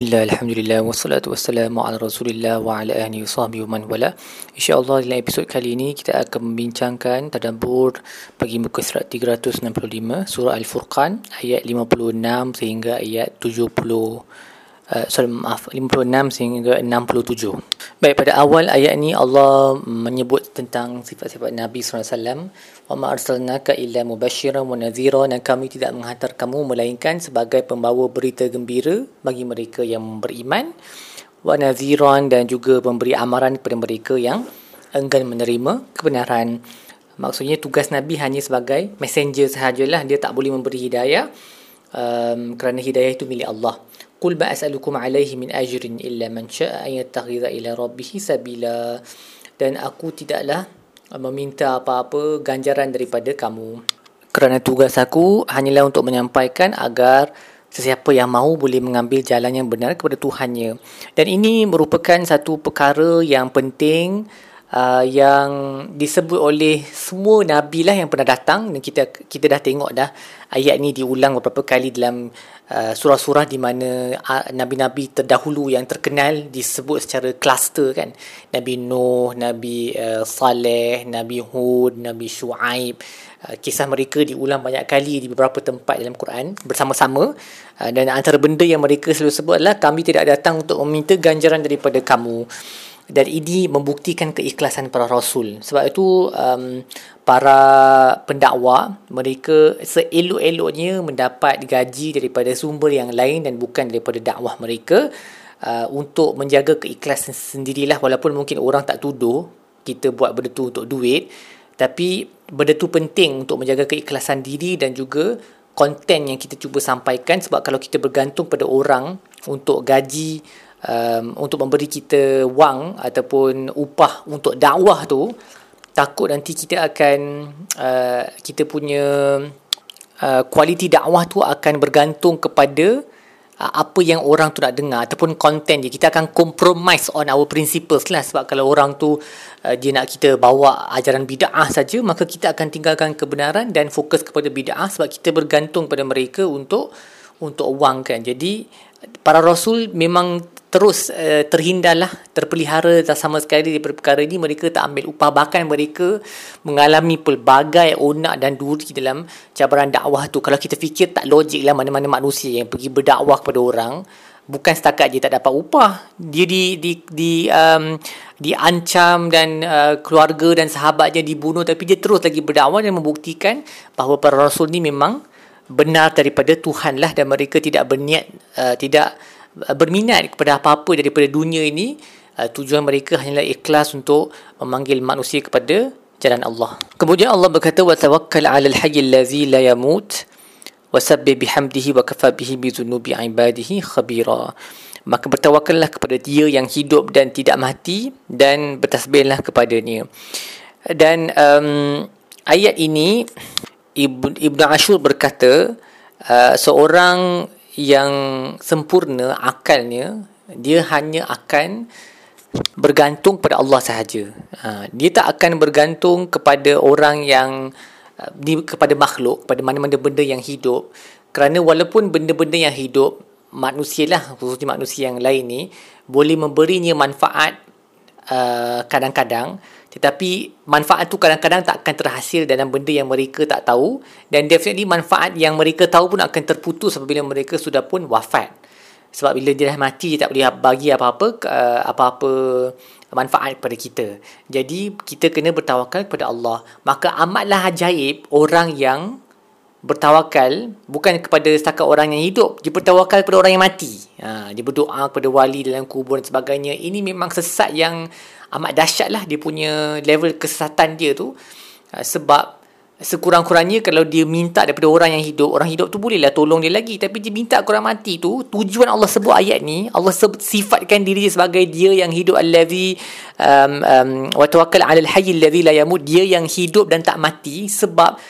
Alhamdulillah, Alhamdulillah, wassalatu wassalamu ala rasulillah wa ala ahli wa sahbihi wa man wala. InsyaAllah dalam episod kali ini kita akan membincangkan tadabbur bagi muka surat 365 surah Al-Furqan ayat 56 sehingga ayat 70 Uh, sorry maaf 56 sehingga 67 baik pada awal ayat ni Allah menyebut tentang sifat-sifat Nabi SAW wa ma arsalnaka illa mubashiran wa nadhira dan kami tidak menghantar kamu melainkan sebagai pembawa berita gembira bagi mereka yang beriman. Wa nadhiran dan juga memberi amaran kepada mereka yang enggan menerima kebenaran. Maksudnya tugas Nabi hanya sebagai messenger sahajalah. Dia tak boleh memberi hidayah um, kerana hidayah itu milik Allah Qul ma as'alukum alaihi min ajrin illa man syaa an yattakhidha ila rabbih sabila dan aku tidaklah meminta apa-apa ganjaran daripada kamu. Kerana tugas aku hanyalah untuk menyampaikan agar sesiapa yang mahu boleh mengambil jalan yang benar kepada Tuhannya. Dan ini merupakan satu perkara yang penting uh, yang disebut oleh semua nabi lah yang pernah datang. Dan kita kita dah tengok dah ayat ni diulang beberapa kali dalam uh, surah-surah di mana uh, nabi-nabi terdahulu yang terkenal disebut secara kluster kan. Nabi Nuh nabi uh, Saleh nabi Hud nabi Shu'aib. Uh, kisah mereka diulang banyak kali di beberapa tempat dalam Quran bersama-sama. Uh, dan antara benda yang mereka selalu sebut adalah kami tidak datang untuk meminta ganjaran daripada kamu dan ini membuktikan keikhlasan para rasul. Sebab itu um, para pendakwa mereka seelok-eloknya mendapat gaji daripada sumber yang lain dan bukan daripada dakwah mereka uh, untuk menjaga keikhlasan sendirilah walaupun mungkin orang tak tuduh kita buat benda tu untuk duit tapi benda tu penting untuk menjaga keikhlasan diri dan juga konten yang kita cuba sampaikan. Sebab kalau kita bergantung pada orang untuk gaji um, untuk memberi kita wang ataupun upah untuk dakwah tu takut nanti kita akan uh, kita punya uh, kualiti dakwah tu akan bergantung kepada uh, apa yang orang tu nak dengar ataupun konten dia. Kita akan compromise on our principles lah. Sebab kalau orang tu uh, dia nak kita bawa ajaran bid'ah saja maka kita akan tinggalkan kebenaran dan fokus kepada bid'ah sebab kita bergantung pada mereka untuk untuk wang kan jadi para rasul memang terus uh, terhindarlah terpelihara tak sama sekali di perkara ini mereka tak ambil upah. Bahkan mereka mengalami pelbagai onak dan duri dalam cabaran dakwah tu. Kalau kita fikir tak logik lah mana-mana manusia yang pergi berdakwah kepada orang. Bukan setakat dia tak dapat upah. Dia di di di um, diancam dan uh, keluarga dan sahabatnya dibunuh. Tapi dia terus lagi berdakwah dan membuktikan bahawa para rasul ni memang benar daripada Tuhan lah dan mereka tidak berniat uh, tidak berminat kepada apa-apa daripada dunia ini uh, tujuan mereka hanyalah ikhlas untuk memanggil manusia kepada jalan Allah. Kemudian Allah berkata wa tawakkal 'alal hayyil ladzi la yamut wasabbih bihamdihi wa kafa bihi bi dhunubi 'ibadihi khabira. Maka bertawakallah kepada Dia yang hidup dan tidak mati dan bertasbihlah kepadanya. Dan um, ayat ini Ibn, Ibn Ashur berkata uh, seorang yang sempurna akalnya dia hanya akan bergantung pada Allah sahaja. Ha, dia tak akan bergantung kepada orang yang uh, di, kepada makhluk, kepada mana-mana benda yang hidup. Kerana walaupun benda-benda yang hidup, manusia lah, khususnya manusia yang lain ni, boleh memberinya manfaat uh, kadang-kadang, tetapi manfaat tu kadang-kadang tak akan terhasil dalam benda yang mereka tak tahu dan definitely manfaat yang mereka tahu pun akan terputus apabila mereka sudah pun wafat. Sebab bila dia dah mati dia tak boleh bagi apa-apa uh, apa-apa manfaat kepada kita. Jadi kita kena bertawakal kepada Allah. Maka amatlah ajaib orang yang bertawakal bukan kepada setakat orang yang hidup dia bertawakal kepada orang yang mati ha, dia berdoa kepada wali dalam kubur dan sebagainya ini memang sesat yang amat dahsyat lah dia punya level kesesatan dia tu. Uh, sebab sekurang-kurangnya kalau dia minta daripada orang yang hidup orang hidup tu bolehlah tolong dia lagi. Tapi dia minta orang mati tu tujuan Allah sebut ayat ni Allah sebut, sifatkan diri dia sebagai dia yang hidup allazi um, um, wa tawakkal 'alal hayy allazi la yamut. Dia yang hidup dan tak mati sebab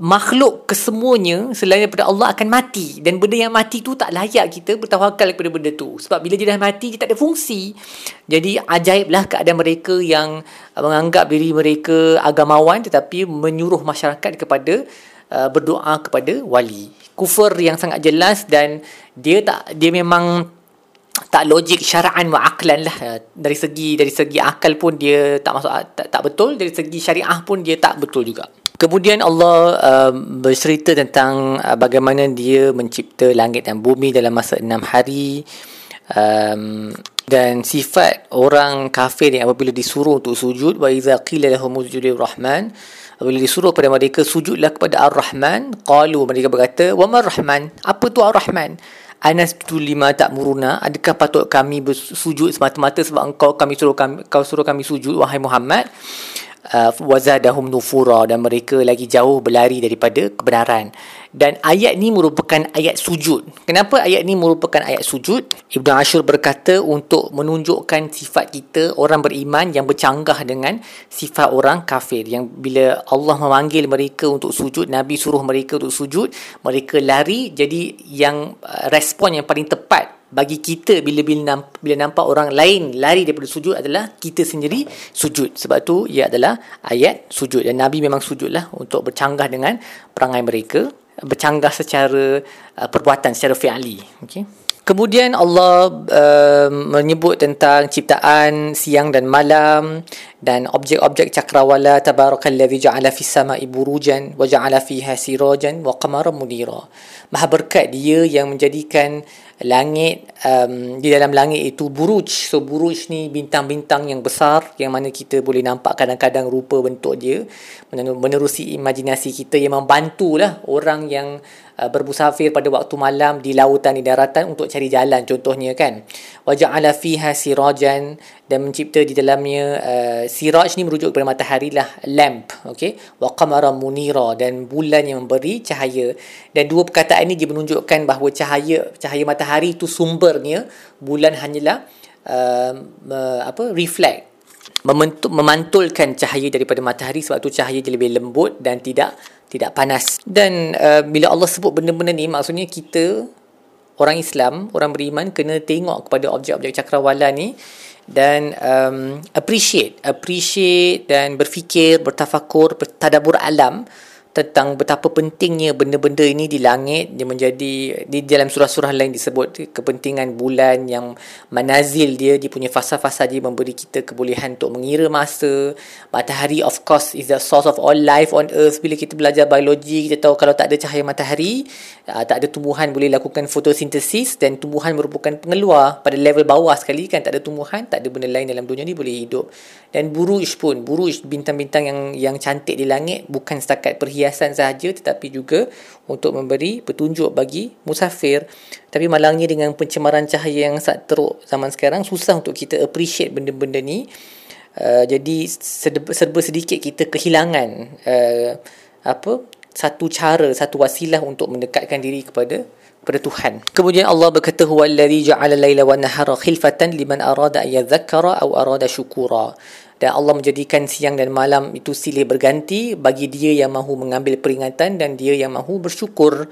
makhluk kesemuanya selain daripada Allah akan mati. Dan benda yang mati tu tak layak kita bertawakal kepada benda tu. Sebab bila dia dah mati dia tak ada fungsi. Jadi ajaiblah keadaan mereka yang menganggap diri mereka agamawan tetapi menyuruh masyarakat kepada uh, berdoa kepada wali. Kufur yang sangat jelas dan dia tak dia memang tak logik syara'an wa aklan lah. Uh, dari segi dari segi akal pun dia tak masuk tak, tak betul. Dari segi syariah pun dia tak betul juga Kemudian Allah uh, bercerita tentang uh, bagaimana dia mencipta langit dan bumi dalam masa enam hari. Um, dan sifat orang kafir yang apabila disuruh untuk sujud wa iza qila lahum sujudur rahman apabila disuruh pada mereka sujudlah kepada ar-rahman. Qalu mereka berkata wa mar rahman apa tu ar-rahman? Anas tu lima tak muruna. Adakah patut kami bersujud semata-mata Sebab engkau kami suruh kami, kau suruh kami sujud Wahai Muhammad uh, wazadahum nufura dan mereka lagi jauh berlari daripada kebenaran. Dan ayat ni merupakan ayat sujud. Kenapa ayat ni merupakan ayat sujud? Ibnu Ashur berkata untuk menunjukkan sifat kita orang beriman yang bercanggah dengan sifat orang kafir. Yang bila Allah memanggil mereka untuk sujud Nabi suruh mereka untuk sujud mereka lari. Jadi yang uh, respon yang paling tepat bagi kita bila bila nampak, bila nampak orang lain lari daripada sujud adalah kita sendiri sujud. Sebab tu ia adalah ayat sujud. Dan nabi memang sujudlah untuk bercanggah dengan perangai mereka bercanggah secara uh, perbuatan secara fi'ali. Okey Kemudian Allah uh, menyebut tentang ciptaan siang dan malam dan objek-objek cakrawala tabarakalladzi ja'ala fis sama'i burujan wa ja'ala fiha sirajan wa qamaran munira. Maha berkat dia yang menjadikan langit um, di dalam langit itu buruj. So buruj ni bintang-bintang yang besar yang mana kita boleh nampak kadang-kadang rupa bentuk dia menerusi imajinasi kita yang membantulah orang yang Uh, bermusafir pada waktu malam di lautan di daratan untuk cari jalan contohnya kan waja'ala fiha sirajan dan mencipta di dalamnya uh, siraj ni merujuk kepada matahari lah lamp okey wa qamara munira dan bulan yang memberi cahaya. Dan dua perkataan ini dia menunjukkan bahawa cahaya cahaya matahari itu sumbernya. Bulan hanyalah uh, uh, apa reflect. Mementul, memantulkan cahaya daripada matahari sebab tu cahaya dia lebih lembut dan tidak tidak panas. Dan uh, bila Allah sebut benda-benda ni maksudnya kita orang Islam orang beriman kena tengok kepada objek-objek cakrawala ni dan um, appreciate appreciate dan berfikir bertafakur bertadabur alam tentang betapa pentingnya benda-benda ini di langit. Dia menjadi di dalam surah-surah lain disebut kepentingan bulan yang manazil dia. Dia punya fasa-fasa dia memberi kita kebolehan untuk mengira masa. Matahari of course is the source of all life on earth. Bila kita belajar biologi kita tahu kalau tak ada cahaya matahari uh, tak ada tumbuhan boleh lakukan fotosintesis dan tumbuhan merupakan pengeluar pada level bawah sekali kan. Tak ada tumbuhan tak ada benda lain dalam dunia ni boleh hidup. Dan buruj pun buruj bintang-bintang yang yang cantik di langit bukan setakat perhiasan hiasan sahaja tetapi juga untuk memberi petunjuk bagi musafir. Tapi malangnya dengan pencemaran cahaya yang sangat teruk zaman sekarang susah untuk kita appreciate benda-benda ni. Uh, jadi serba, sedikit kita kehilangan uh, apa satu cara satu wasilah untuk mendekatkan diri kepada kepada Tuhan. Kemudian Allah berkata huwallazi ja'ala laila wan nahara khilfatan liman arada an yadhakkara aw arada syukura dan Allah menjadikan siang dan malam itu silih berganti bagi dia yang mahu mengambil peringatan dan dia yang mahu bersyukur.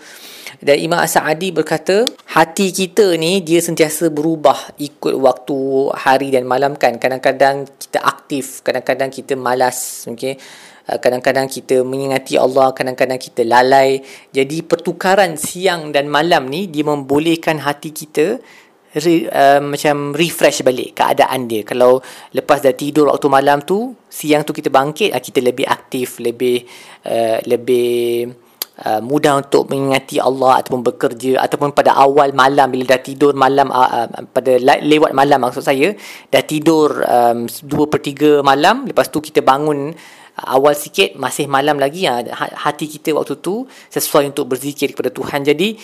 Dan Imam As-Sa'adi berkata, hati kita ni dia sentiasa berubah ikut waktu hari dan malam kan. Kadang-kadang kita aktif, kadang-kadang kita malas. Okay? Uh, kadang-kadang kita mengingati Allah, kadang-kadang kita lalai. Jadi pertukaran siang dan malam ni dia membolehkan hati kita re, uh, macam refresh balik keadaan dia kalau lepas dah tidur waktu malam tu siang tu kita bangkit uh, kita lebih aktif lebih uh, lebih uh, mudah untuk mengingati Allah ataupun bekerja ataupun pada awal malam bila dah tidur malam uh, uh, pada lewat malam maksud saya dah tidur um, 2 per 3 malam lepas tu kita bangun awal sikit masih malam lagi ha, hati kita waktu tu sesuai untuk berzikir kepada Tuhan. Jadi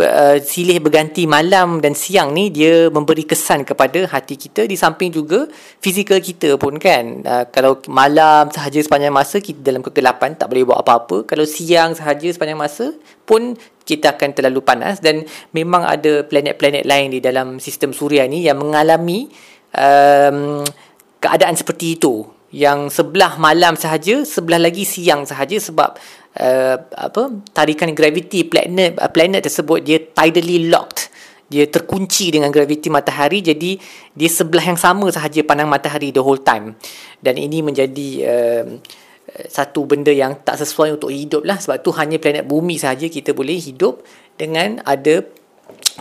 uh, silih berganti malam dan siang ni dia memberi kesan kepada hati kita di samping juga fizikal kita pun kan. Uh, kalau malam sahaja sepanjang masa kita dalam kegelapan tak boleh buat apa-apa. Kalau siang sahaja sepanjang masa pun kita akan terlalu panas. Dan memang ada planet-planet lain di dalam sistem suria ni yang mengalami um, keadaan seperti itu yang sebelah malam sahaja sebelah lagi siang sahaja sebab uh, apa tarikan graviti planet uh, planet tersebut dia tidally locked dia terkunci dengan graviti matahari jadi dia sebelah yang sama sahaja pandang matahari the whole time dan ini menjadi uh, satu benda yang tak sesuai untuk hidup lah sebab tu hanya planet bumi sahaja kita boleh hidup dengan ada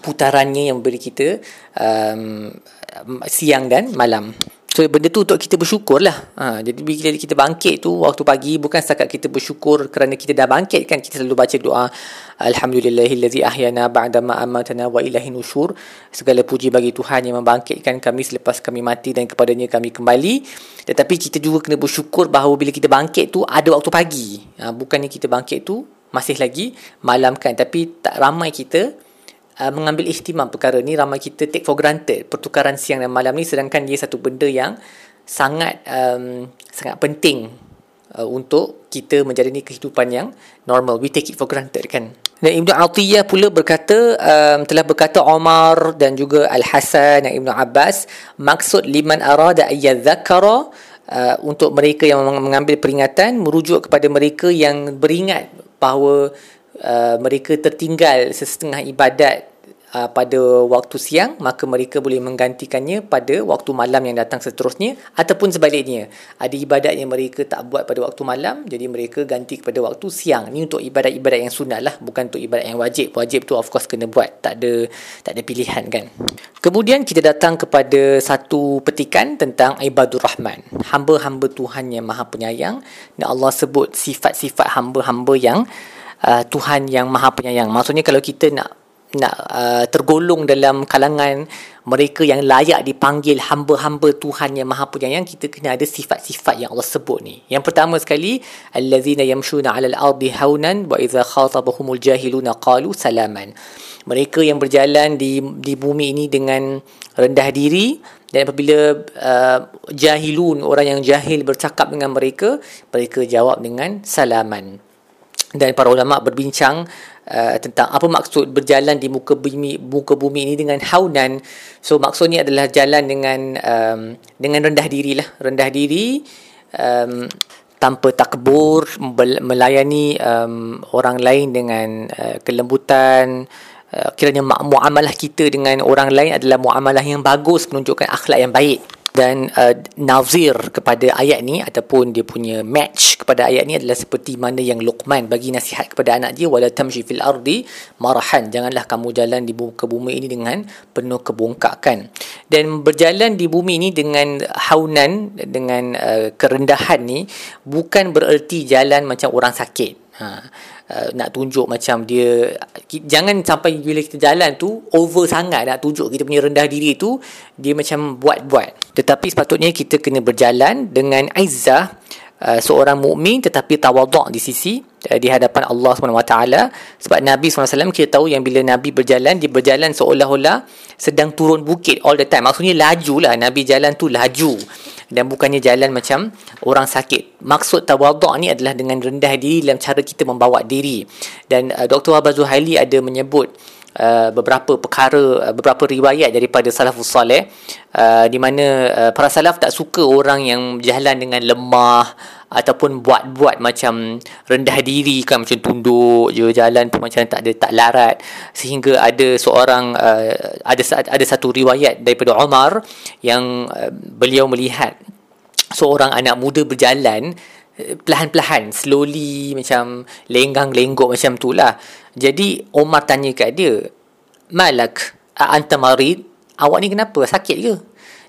putarannya yang memberi kita um, siang dan malam. So benda tu untuk kita bersyukur lah. Ha, jadi bila kita bangkit tu waktu pagi bukan setakat kita bersyukur kerana kita dah bangkit kan. Kita selalu baca doa Alhamdulillahillazi ahyana ba'da ma amatana wa ilahi nusyur. Segala puji bagi Tuhan yang membangkitkan kami selepas kami mati dan kepadanya kami kembali. Tetapi kita juga kena bersyukur bahawa bila kita bangkit tu ada waktu pagi. Ha, bukannya kita bangkit tu masih lagi malam kan. Tapi tak ramai kita uh, mengambil ihtimam perkara ni ramai kita take for granted pertukaran siang dan malam ni sedangkan dia satu benda yang sangat um, sangat penting uh, untuk kita menjalani kehidupan yang normal. We take it for granted kan? Dan Ibnu Atiyah pula berkata um, telah berkata Omar dan juga Al Hasan dan Ibnu Abbas maksud liman arada ayyadzakara uh, untuk mereka yang mengambil peringatan merujuk kepada mereka yang beringat bahawa uh, mereka tertinggal sesetengah ibadat uh, pada waktu siang maka mereka boleh menggantikannya pada waktu malam yang datang seterusnya ataupun sebaliknya. Ada ibadat yang mereka tak buat pada waktu malam jadi mereka ganti kepada waktu siang. Ni untuk ibadat-ibadat yang sunat lah bukan untuk ibadat yang wajib. Wajib tu of course kena buat. Tak ada tak ada pilihan kan? Kemudian kita datang kepada satu petikan tentang ibadur rahman. Hamba-hamba Tuhan yang maha penyayang. Dan Allah sebut sifat-sifat hamba-hamba yang uh, Tuhan yang maha penyayang. Maksudnya kalau kita nak nak uh, tergolong dalam kalangan mereka yang layak dipanggil hamba-hamba Tuhan yang Maha Penyayang kita kena ada sifat-sifat yang Allah sebut ni. Yang pertama sekali allazina yamshuna 'alal ardi haunan wa idza khatabahumul jahiluna qalu salaman. Mereka yang berjalan di di bumi ini dengan rendah diri dan apabila uh, jahilun orang yang jahil bercakap dengan mereka mereka jawab dengan salaman. Dan para ulama berbincang uh, tentang apa maksud berjalan di muka bumi muka bumi ini dengan haunan. So maksudnya adalah jalan dengan um, dengan rendah diri lah rendah diri um, tanpa takbur melayani um, orang lain dengan uh, kelembutan. Uh, kiranya muamalah kita dengan orang lain adalah muamalah yang bagus menunjukkan akhlak yang baik dan uh, nazir kepada ayat ni ataupun dia punya match kepada ayat ni adalah seperti mana yang Luqman bagi nasihat kepada anak dia wala tamshi fil ardi marahan. Janganlah kamu jalan di muka bumi ini dengan penuh kebongkakan. Dan berjalan di bumi ini dengan haunan dengan uh, kerendahan ni bukan bererti jalan macam orang sakit. Ha uh, nak tunjuk macam dia jangan sampai bila kita jalan tu over sangat nak tunjuk kita punya rendah diri tu dia macam buat-buat. Tetapi sepatutnya kita kena berjalan dengan aizah uh, seorang mukmin tetapi tawaduk di sisi uh, di hadapan Allah SWT sebab Nabi SAW kita tahu yang bila Nabi berjalan dia berjalan seolah-olah sedang turun bukit all the time maksudnya laju lah Nabi jalan tu laju dan bukannya jalan macam orang sakit. Maksud tawaduk ni adalah dengan rendah diri dalam cara kita membawa diri. Dan uh, Dr. Wahbah Zuhaili ada menyebut uh, beberapa perkara, uh, beberapa riwayat daripada salafus salih uh, di mana uh, para salaf tak suka orang yang jalan dengan lemah ataupun buat-buat macam rendah diri kan macam tunduk je jalan pun macam tak ada tak larat. Sehingga ada seorang uh, ada ada satu riwayat daripada Umar yang uh, beliau melihat seorang anak muda berjalan perlahan-perlahan slowly macam lenggang-lenggok macam tu lah. Jadi Umar tanya kat dia malak anta marid? Awak ni kenapa? Sakit ke?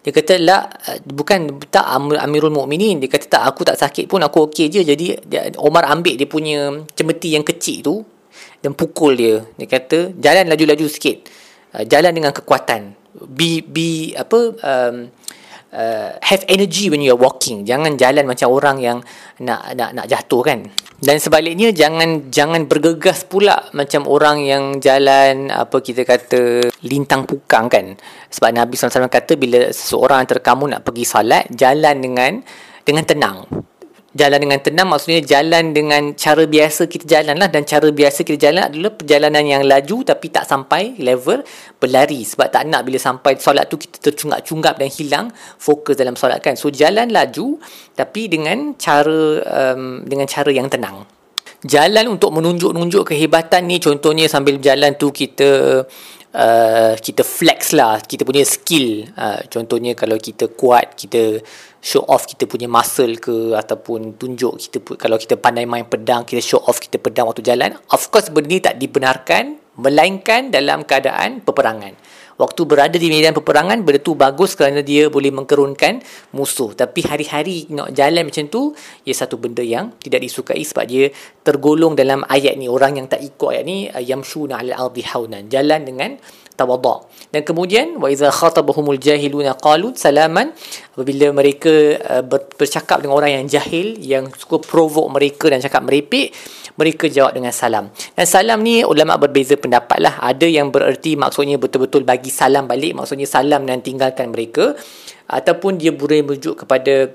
Dia kata lah bukan tak Amirul Mukminin. Dia kata tak aku tak sakit pun aku okey je. Jadi dia, Omar ambil dia punya cemeti yang kecil tu dan pukul dia. Dia kata jalan laju-laju sikit. Jalan dengan kekuatan. Be be apa um, have energy when you are walking jangan jalan macam orang yang nak nak nak jatuh kan dan sebaliknya jangan jangan bergegas pula macam orang yang jalan apa kita kata lintang pukang kan. Sebab Nabi SAW kata bila seseorang antara kamu nak pergi salat jalan dengan dengan tenang. Jalan dengan tenang maksudnya jalan dengan cara biasa kita jalan lah dan cara biasa kita jalan adalah perjalanan yang laju tapi tak sampai level berlari sebab tak nak bila sampai solat tu kita tercungap-cungap dan hilang fokus dalam solat kan. So jalan laju tapi dengan cara um, dengan cara yang tenang. Jalan untuk menunjuk-nunjuk kehebatan ni contohnya sambil jalan tu kita uh, kita flex lah kita punya skill uh, contohnya kalau kita kuat kita show off kita punya muscle ke ataupun tunjuk kita kalau kita pandai main pedang kita show off kita pedang waktu jalan of course benda ni tak dibenarkan melainkan dalam keadaan peperangan. Waktu berada di medan peperangan benda tu bagus kerana dia boleh mengkerunkan musuh. Tapi hari-hari nak jalan macam tu ia satu benda yang tidak disukai sebab dia tergolong dalam ayat ni. Orang yang tak ikut ayat ni yamshuna 'alal ardi haunan. Jalan dengan tawadhu dan kemudian wa iza khatabahumul jahiluna qalu salaman apabila mereka uh, bercakap dengan orang yang jahil yang suka provoke mereka dan cakap merepek mereka jawab dengan salam. Dan salam ni ulama berbeza pendapat lah. Ada yang bererti maksudnya betul-betul bagi salam balik maksudnya salam dan tinggalkan mereka ataupun dia boleh merujuk kepada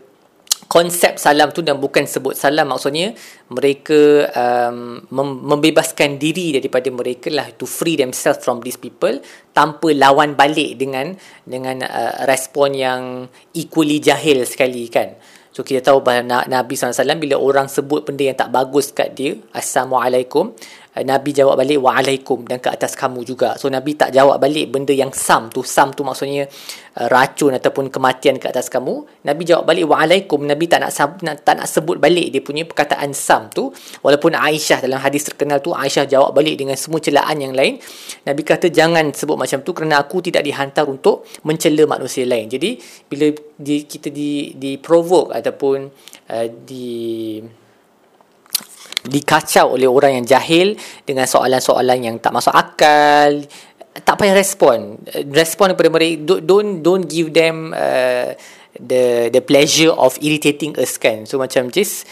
konsep salam tu dan bukan sebut salam. Maksudnya mereka um, mem- membebaskan diri daripada mereka lah to free themselves from these people tanpa lawan balik dengan dengan uh, respon yang equally jahil sekali kan? So kita tahu bahawa Nabi SAW bila orang sebut benda yang tak bagus kat dia Assalamualaikum Nabi jawab balik waalaikum dan ke atas kamu juga. So Nabi tak jawab balik benda yang sam tu. Sam tu maksudnya uh, racun ataupun kematian ke atas kamu. Nabi jawab balik waalaikum. Nabi tak nak, nak tak nak sebut balik dia punya perkataan sam tu. Walaupun Aisyah dalam hadis terkenal tu Aisyah jawab balik dengan semua celaan yang lain. Nabi kata jangan sebut macam tu kerana aku tidak dihantar untuk mencela manusia lain. Jadi bila di, kita di di provoke ataupun uh, di dikacau oleh orang yang jahil dengan soalan-soalan yang tak masuk akal tak payah respon. Respon kepada mereka don't don't give them uh, the the pleasure of irritating us kan. So macam just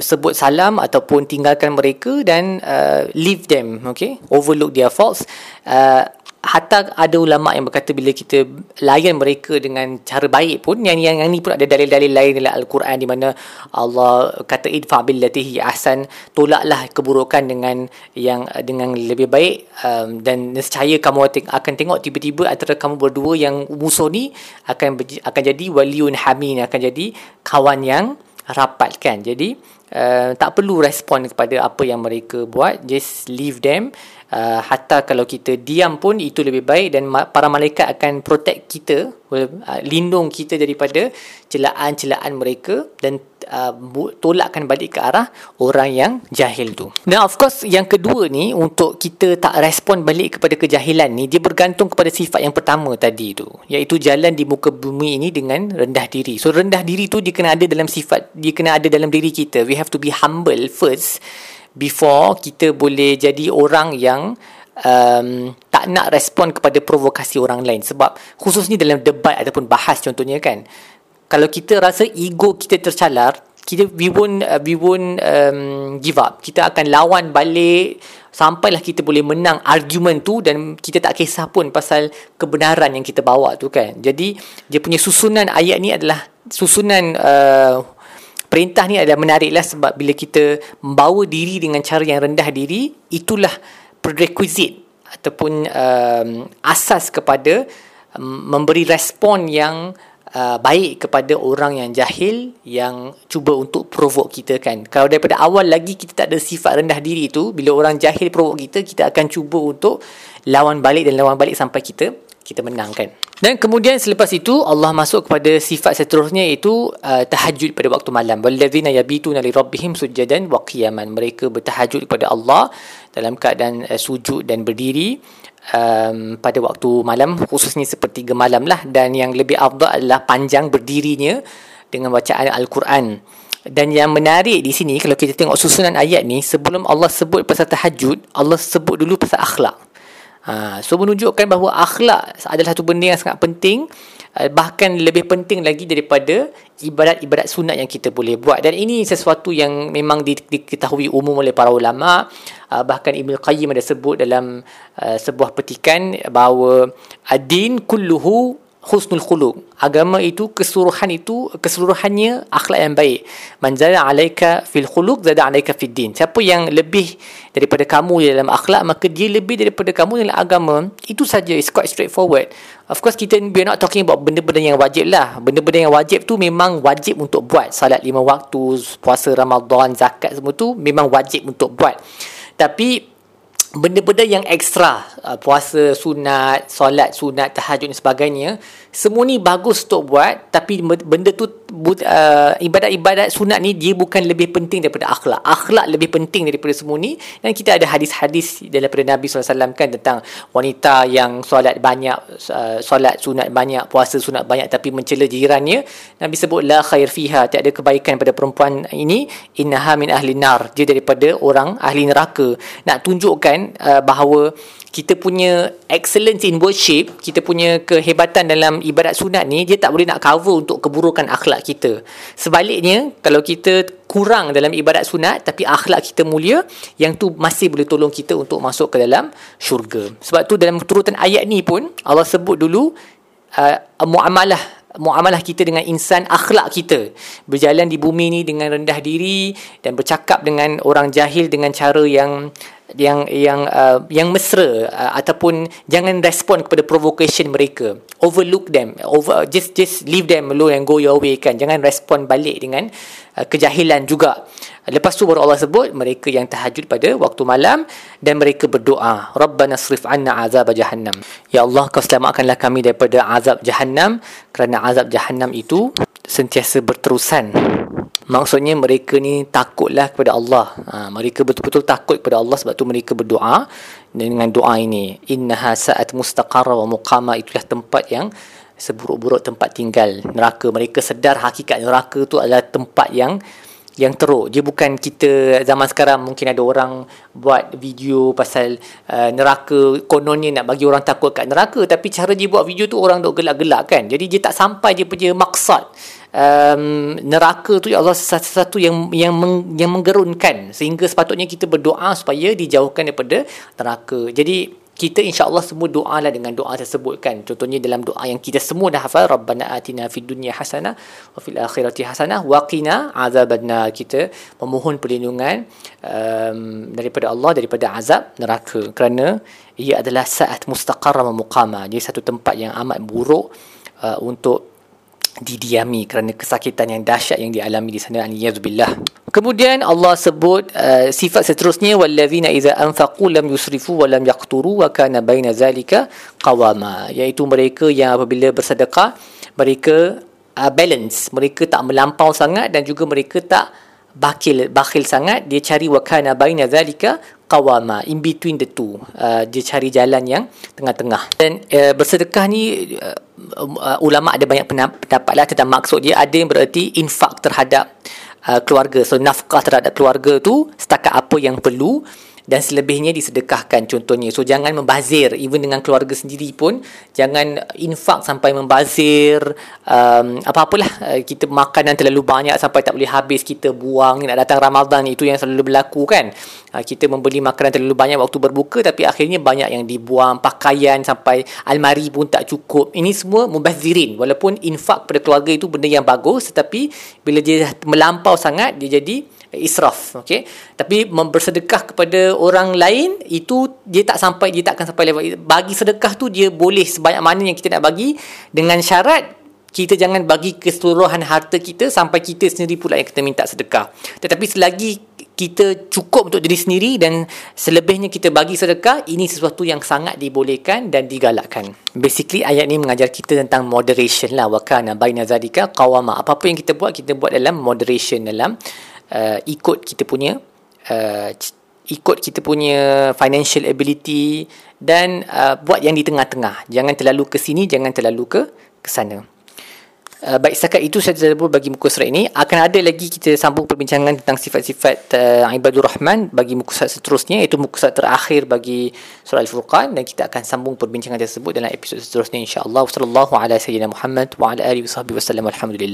sebut salam ataupun tinggalkan mereka dan uh, leave them okay? Overlook their faults. Uh, hatta ada ulama yang berkata bila kita layan mereka dengan cara baik pun yang yang, yang ni pun ada dalil-dalil lain dalam al-Quran di mana Allah kata idfa bil latihi ahsan tolaklah keburukan dengan yang dengan lebih baik um, dan nescaya kamu akan tengok tiba-tiba antara kamu berdua yang musuh ni akan akan jadi waliun hamin akan jadi kawan yang rapat kan jadi uh, tak perlu respon kepada apa yang mereka buat. Just leave them. Uh, hatta kalau kita diam pun itu lebih baik dan para malaikat akan protect kita uh, lindung kita daripada celaan-celaan mereka dan uh, tolakkan balik ke arah orang yang jahil tu. Dan of course yang kedua ni untuk kita tak respon balik kepada kejahilan ni dia bergantung kepada sifat yang pertama tadi tu iaitu jalan di muka bumi ini dengan rendah diri. So rendah diri tu dia kena ada dalam sifat dia kena ada dalam diri kita. We have to be humble first before kita boleh jadi orang yang um, tak nak respon kepada provokasi orang lain sebab khususnya dalam debat ataupun bahas contohnya kan kalau kita rasa ego kita tercalar kita we won't uh, we won't um, give up. Kita akan lawan balik sampailah kita boleh menang argument tu dan kita tak kisah pun pasal kebenaran yang kita bawa tu kan. Jadi dia punya susunan ayat ni adalah susunan uh, perintah ni adalah menariklah sebab bila kita membawa diri dengan cara yang rendah diri itulah prerequisite ataupun um, asas kepada um, memberi respon yang uh, baik kepada orang yang jahil yang cuba untuk provoke kita kan kalau daripada awal lagi kita tak ada sifat rendah diri tu bila orang jahil provoke kita kita akan cuba untuk lawan balik dan lawan balik sampai kita kita menangkan. Dan kemudian selepas itu Allah masuk kepada sifat seterusnya iaitu uh, tahajud pada waktu malam. Walladzina yabituna li rabbihim sujadan wa qiyaman. Mereka bertahajud kepada Allah dalam keadaan uh, sujud dan berdiri um, pada waktu malam khususnya seperti gemalam lah dan yang lebih afdal adalah panjang berdirinya dengan bacaan al-Quran. Dan yang menarik di sini kalau kita tengok susunan ayat ni sebelum Allah sebut pasal tahajud, Allah sebut dulu pasal akhlak. Ha, so menunjukkan bahawa akhlak adalah satu benda yang sangat penting bahkan lebih penting lagi daripada ibadat-ibadat sunat yang kita boleh buat. Dan ini sesuatu yang memang diketahui umum oleh para ulama. Uh, bahkan Ibn Qayyim ada sebut dalam uh, sebuah petikan bahawa adin kulluhu husnul khuluq. Agama itu keseluruhan itu keseluruhannya akhlak yang baik. Man zada alaika fil khuluq zada alaika fid din. Siapa yang lebih daripada kamu dalam akhlak maka dia lebih daripada kamu dalam agama. Itu saja it's quite straightforward. Of course kita we not talking about benda-benda yang wajib lah. Benda-benda yang wajib tu memang wajib untuk buat. Salat lima waktu, puasa Ramadan, zakat semua tu memang wajib untuk buat. Tapi benda-benda yang ekstra uh, puasa sunat solat sunat tahajud dan sebagainya semua ni bagus untuk buat tapi benda tu uh, ibadat-ibadat sunat ni dia bukan lebih penting daripada akhlak. Akhlak lebih penting daripada semua ni. Dan kita ada hadis-hadis daripada Nabi SAW kan tentang wanita yang solat banyak uh, solat sunat banyak puasa sunat banyak tapi mencela jirannya. Nabi sebut la khair fiha. Tiada kebaikan pada perempuan ini. Innaha min ahli nar. Dia daripada orang ahli neraka. Nak tunjukkan uh, bahawa kita punya excellence in worship, kita punya kehebatan dalam ibadat sunat ni, dia tak boleh nak cover untuk keburukan akhlak kita. Sebaliknya, kalau kita kurang dalam ibadat sunat, tapi akhlak kita mulia, yang tu masih boleh tolong kita untuk masuk ke dalam syurga. Sebab tu dalam turutan ayat ni pun, Allah sebut dulu, uh, muamalah muamalah kita dengan insan akhlak kita berjalan di bumi ni dengan rendah diri dan bercakap dengan orang jahil dengan cara yang yang yang uh, yang mesra uh, ataupun jangan respon kepada provocation mereka. Overlook them. Over just just leave them alone and go your way kan. Jangan respon balik dengan uh, kejahilan juga. Lepas tu baru Allah sebut mereka yang tahajud pada waktu malam dan mereka berdoa. Rabbana srif anna azab jahannam. Ya Allah kau selamatkanlah kami daripada azab jahannam. Kerana azab jahannam itu sentiasa berterusan Maksudnya mereka ni takutlah kepada Allah. Ha, mereka betul-betul takut kepada Allah sebab tu mereka berdoa dengan doa ini. Innaha sa'at mustaqarra wa muqama itulah tempat yang seburuk-buruk tempat tinggal neraka. Mereka sedar hakikat neraka tu adalah tempat yang yang teruk. Dia bukan kita zaman sekarang mungkin ada orang buat video pasal uh, neraka kononnya nak bagi orang takut kat neraka tapi cara dia buat video tu orang duk gelak-gelak kan. Jadi dia tak sampai dia punya maksud um, neraka tu ya Allah sesuatu yang yang meng, yang menggerunkan sehingga sepatutnya kita berdoa supaya dijauhkan daripada neraka. Jadi kita insya-Allah semua doa lah dengan doa tersebut kan. Contohnya dalam doa yang kita semua dah hafal Rabbana atina fid dunya hasanah wa fil akhirati hasanah wa qina azabannar. Kita memohon perlindungan um, daripada Allah daripada azab neraka kerana ia adalah saat mustaqarra wa muqama. Dia satu tempat yang amat buruk uh, untuk didiami kerana kesakitan yang dahsyat yang dialami di sana. Aniyazubillah kemudian Allah sebut uh, sifat seterusnya wallazina idza anfaqu lam yusrifu wa lam yaqturu wa kana baina zalika qawama. Iaitu mereka yang apabila bersedekah mereka uh, balance. Mereka tak melampau sangat dan juga mereka tak bakhil bakhil sangat. Dia cari wa kana baina zalika qawama in between the two. Uh, dia cari jalan yang tengah-tengah. Dan uh, bersedekah ni uh, uh, ulama ada banyak pendapat lah tentang maksud dia. Ada yang bererti infak terhadap uh, keluarga. So nafkah terhadap keluarga tu setakat apa yang perlu dan selebihnya disedekahkan contohnya. So jangan membazir even dengan keluarga sendiri pun. Jangan infak sampai membazir um, apa-apalah. Uh, kita makanan terlalu banyak sampai tak boleh habis kita buang nak datang Ramadan itu yang selalu berlaku kan? Uh, kita membeli makanan terlalu banyak waktu berbuka tapi akhirnya banyak yang dibuang pakaian sampai almari pun tak cukup. Ini semua membazirin walaupun infak pada keluarga itu benda yang bagus tetapi bila dia melampau sangat dia jadi israf okey? Tapi membersedekah kepada orang lain itu dia tak sampai dia tak akan sampai level. Bagi sedekah tu dia boleh sebanyak mana yang kita nak bagi. Dengan syarat kita jangan bagi keseluruhan harta kita sampai kita sendiri pula yang kita minta sedekah. Tetapi selagi kita cukup untuk diri sendiri dan selebihnya kita bagi sedekah ini sesuatu yang sangat dibolehkan dan digalakkan. Basically ayat ni mengajar kita tentang moderation lah. Wakana baina zalika qawama. Apa-apa yang kita buat kita buat dalam moderation dalam uh, ikut kita punya uh, ikut kita punya financial ability dan uh, buat yang di tengah-tengah. Jangan terlalu ke sini jangan terlalu ke ke sana. Uh, baik setakat itu saya telah bagi muka surat ini. Akan ada lagi kita sambung perbincangan tentang sifat-sifat uh, ibadur rahman bagi muka surat seterusnya. Iaitu muka surat terakhir bagi surah al-furqan dan kita akan sambung perbincangan tersebut dalam episod seterusnya insyaallah sallallahu alaihi wasallam wa ala alihi wasallam alamin